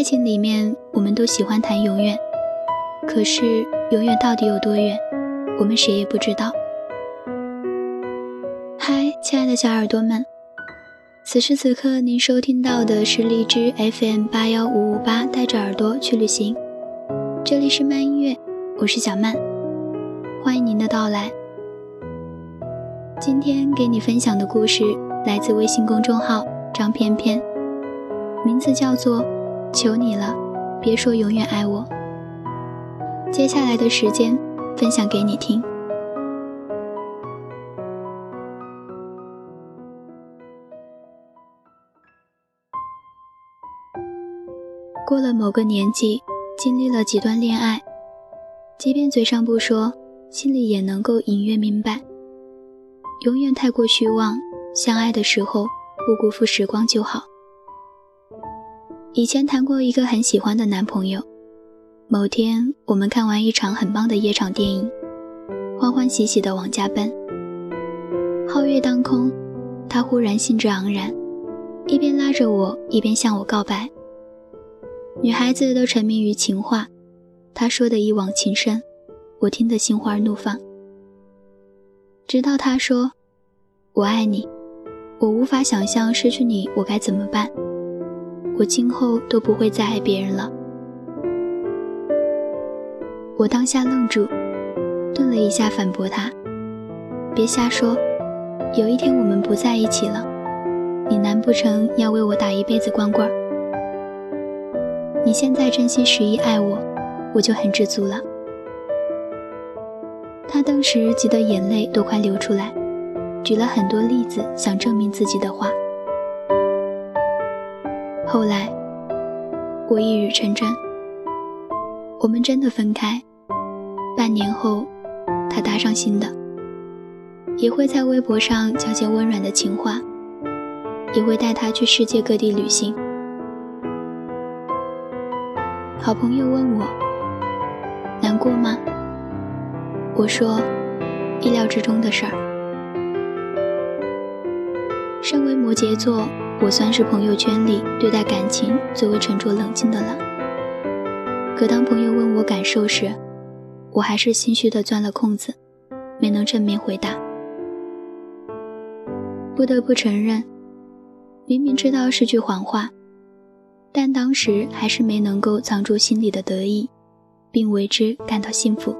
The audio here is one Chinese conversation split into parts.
爱情里面，我们都喜欢谈永远，可是永远到底有多远，我们谁也不知道。嗨，亲爱的小耳朵们，此时此刻您收听到的是荔枝 FM 八幺五五八，带着耳朵去旅行。这里是慢音乐，我是小曼，欢迎您的到来。今天给你分享的故事来自微信公众号张翩翩，名字叫做。求你了，别说永远爱我。接下来的时间，分享给你听。过了某个年纪，经历了几段恋爱，即便嘴上不说，心里也能够隐约明白，永远太过虚妄。相爱的时候，不辜负时光就好。以前谈过一个很喜欢的男朋友，某天我们看完一场很棒的夜场电影，欢欢喜喜的往家奔。皓月当空，他忽然兴致盎然，一边拉着我，一边向我告白。女孩子都沉迷于情话，他说的一往情深，我听得心花怒放。直到他说：“我爱你，我无法想象失去你我该怎么办。”我今后都不会再爱别人了。我当下愣住，顿了一下，反驳他：“别瞎说，有一天我们不在一起了，你难不成要为我打一辈子光棍？你现在真心实意爱我，我就很知足了。”他当时急得眼泪都快流出来，举了很多例子想证明自己的话。后来，我一语成真，我们真的分开。半年后，他搭上新的，也会在微博上讲些温软的情话，也会带他去世界各地旅行。好朋友问我难过吗？我说意料之中的事儿。身为摩羯座。我算是朋友圈里对待感情最为沉着冷静的了。可当朋友问我感受时，我还是心虚的钻了空子，没能正面回答。不得不承认，明明知道是句谎话，但当时还是没能够藏住心里的得意，并为之感到幸福。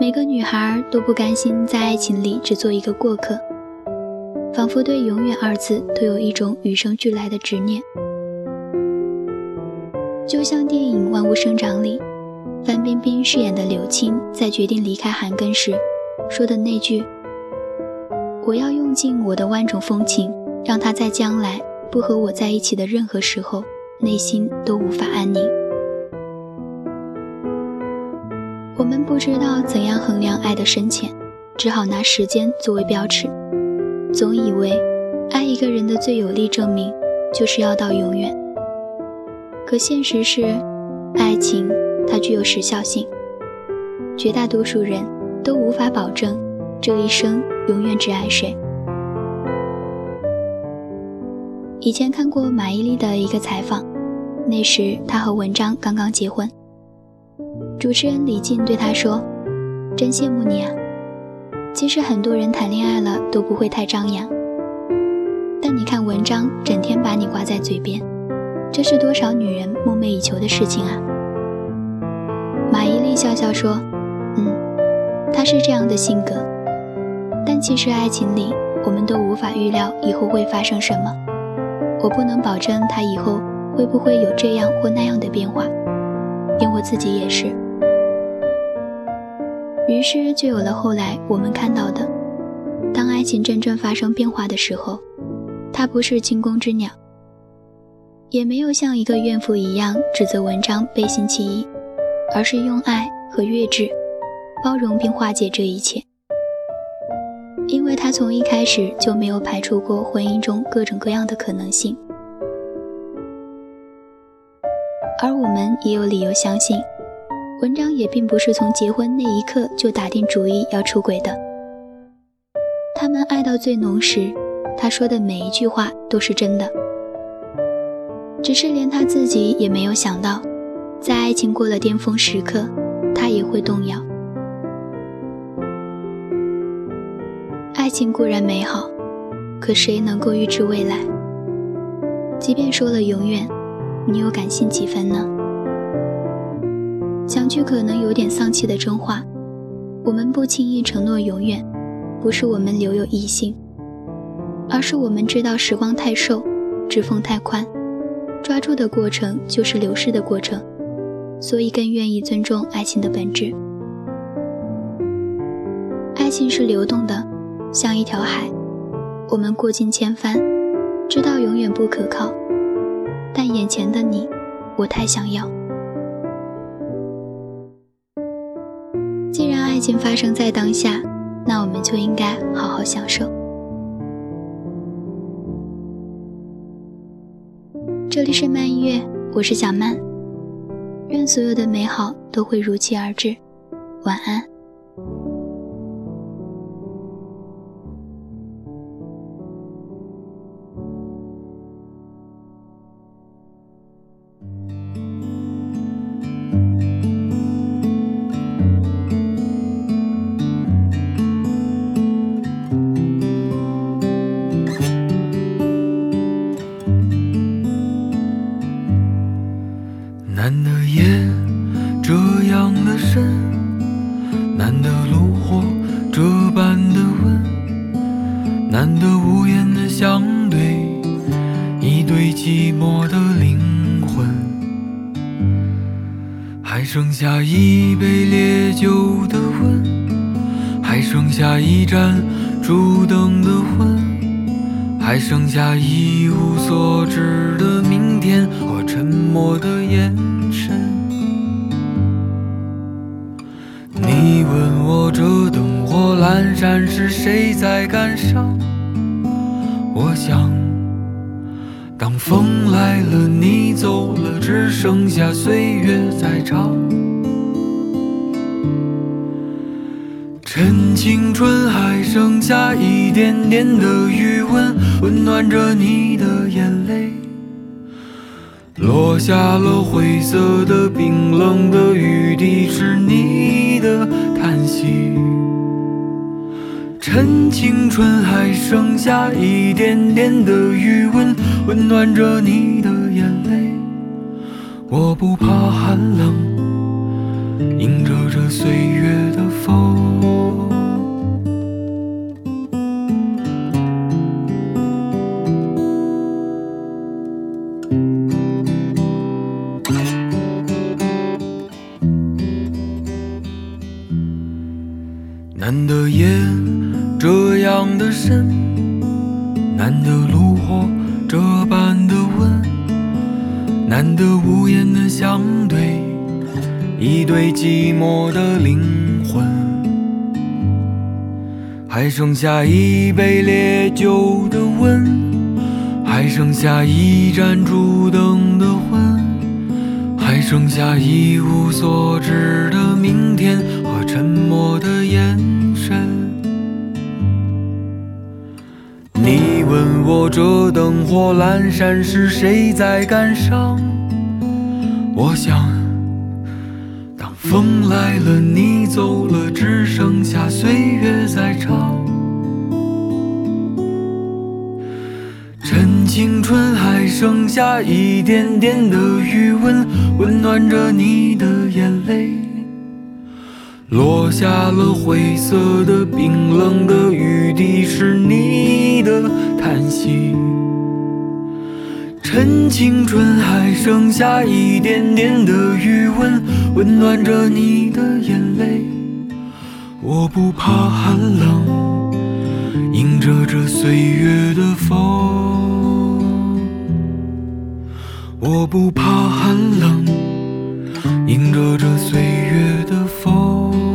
每个女孩都不甘心在爱情里只做一个过客。仿佛对“永远”二字都有一种与生俱来的执念，就像电影《万物生长》里，范冰冰饰演的柳青在决定离开韩庚时说的那句：“我要用尽我的万种风情，让他在将来不和我在一起的任何时候，内心都无法安宁。”我们不知道怎样衡量爱的深浅，只好拿时间作为标尺。总以为爱一个人的最有力证明就是要到永远，可现实是，爱情它具有时效性，绝大多数人都无法保证这一生永远只爱谁。以前看过马伊琍的一个采访，那时她和文章刚刚结婚，主持人李静对她说：“真羡慕你啊。”其实很多人谈恋爱了都不会太张扬，但你看文章整天把你挂在嘴边，这是多少女人梦寐以求的事情啊！马伊琍笑笑说：“嗯，他是这样的性格，但其实爱情里我们都无法预料以后会发生什么，我不能保证他以后会不会有这样或那样的变化，连我自己也是。”于是就有了后来我们看到的，当爱情真正发生变化的时候，它不是惊弓之鸟，也没有像一个怨妇一样指责文章背信弃义，而是用爱和睿智包容并化解这一切，因为他从一开始就没有排除过婚姻中各种各样的可能性，而我们也有理由相信。文章也并不是从结婚那一刻就打定主意要出轨的。他们爱到最浓时，他说的每一句话都是真的，只是连他自己也没有想到，在爱情过了巅峰时刻，他也会动摇。爱情固然美好，可谁能够预知未来？即便说了永远，你又敢信几分呢？讲句可能有点丧气的真话，我们不轻易承诺永远，不是我们留有异性，而是我们知道时光太瘦，指缝太宽。抓住的过程就是流逝的过程，所以更愿意尊重爱情的本质。爱情是流动的，像一条海，我们过尽千帆，知道永远不可靠，但眼前的你，我太想要。情发生在当下，那我们就应该好好享受。这里是慢音乐，我是小曼。愿所有的美好都会如期而至。晚安。剩下一杯烈酒的温，还剩下一盏烛灯的昏，还剩下一无所知的明天和沉默的眼神。你问我这灯火阑珊是谁在感伤？我想。风来了，你走了，只剩下岁月在唱。趁青春还剩下一点点的余温，温暖着你的眼泪。落下了灰色的、冰冷的雨滴，是你的叹息。趁青春还剩下一点点的余温，温暖着你的眼泪。我不怕寒冷，迎着这岁月的风。难得夜。这样的深，难得炉火这般的温，难得无言的相对，一对寂寞的灵魂。还剩下一杯烈酒的温，还剩下一盏烛灯的昏，还剩下一无所知的明天和沉默的眼问我这灯火阑珊是谁在感伤？我想，当风来了，你走了，只剩下岁月在唱。趁青春还剩下一点点的余温，温暖着你的眼泪。落下了灰色的、冰冷的雨滴，是你的。叹息，趁青春还剩下一点点的余温，温暖着你的眼泪。我不怕寒冷，迎着这岁月的风。我不怕寒冷，迎着这岁月的风。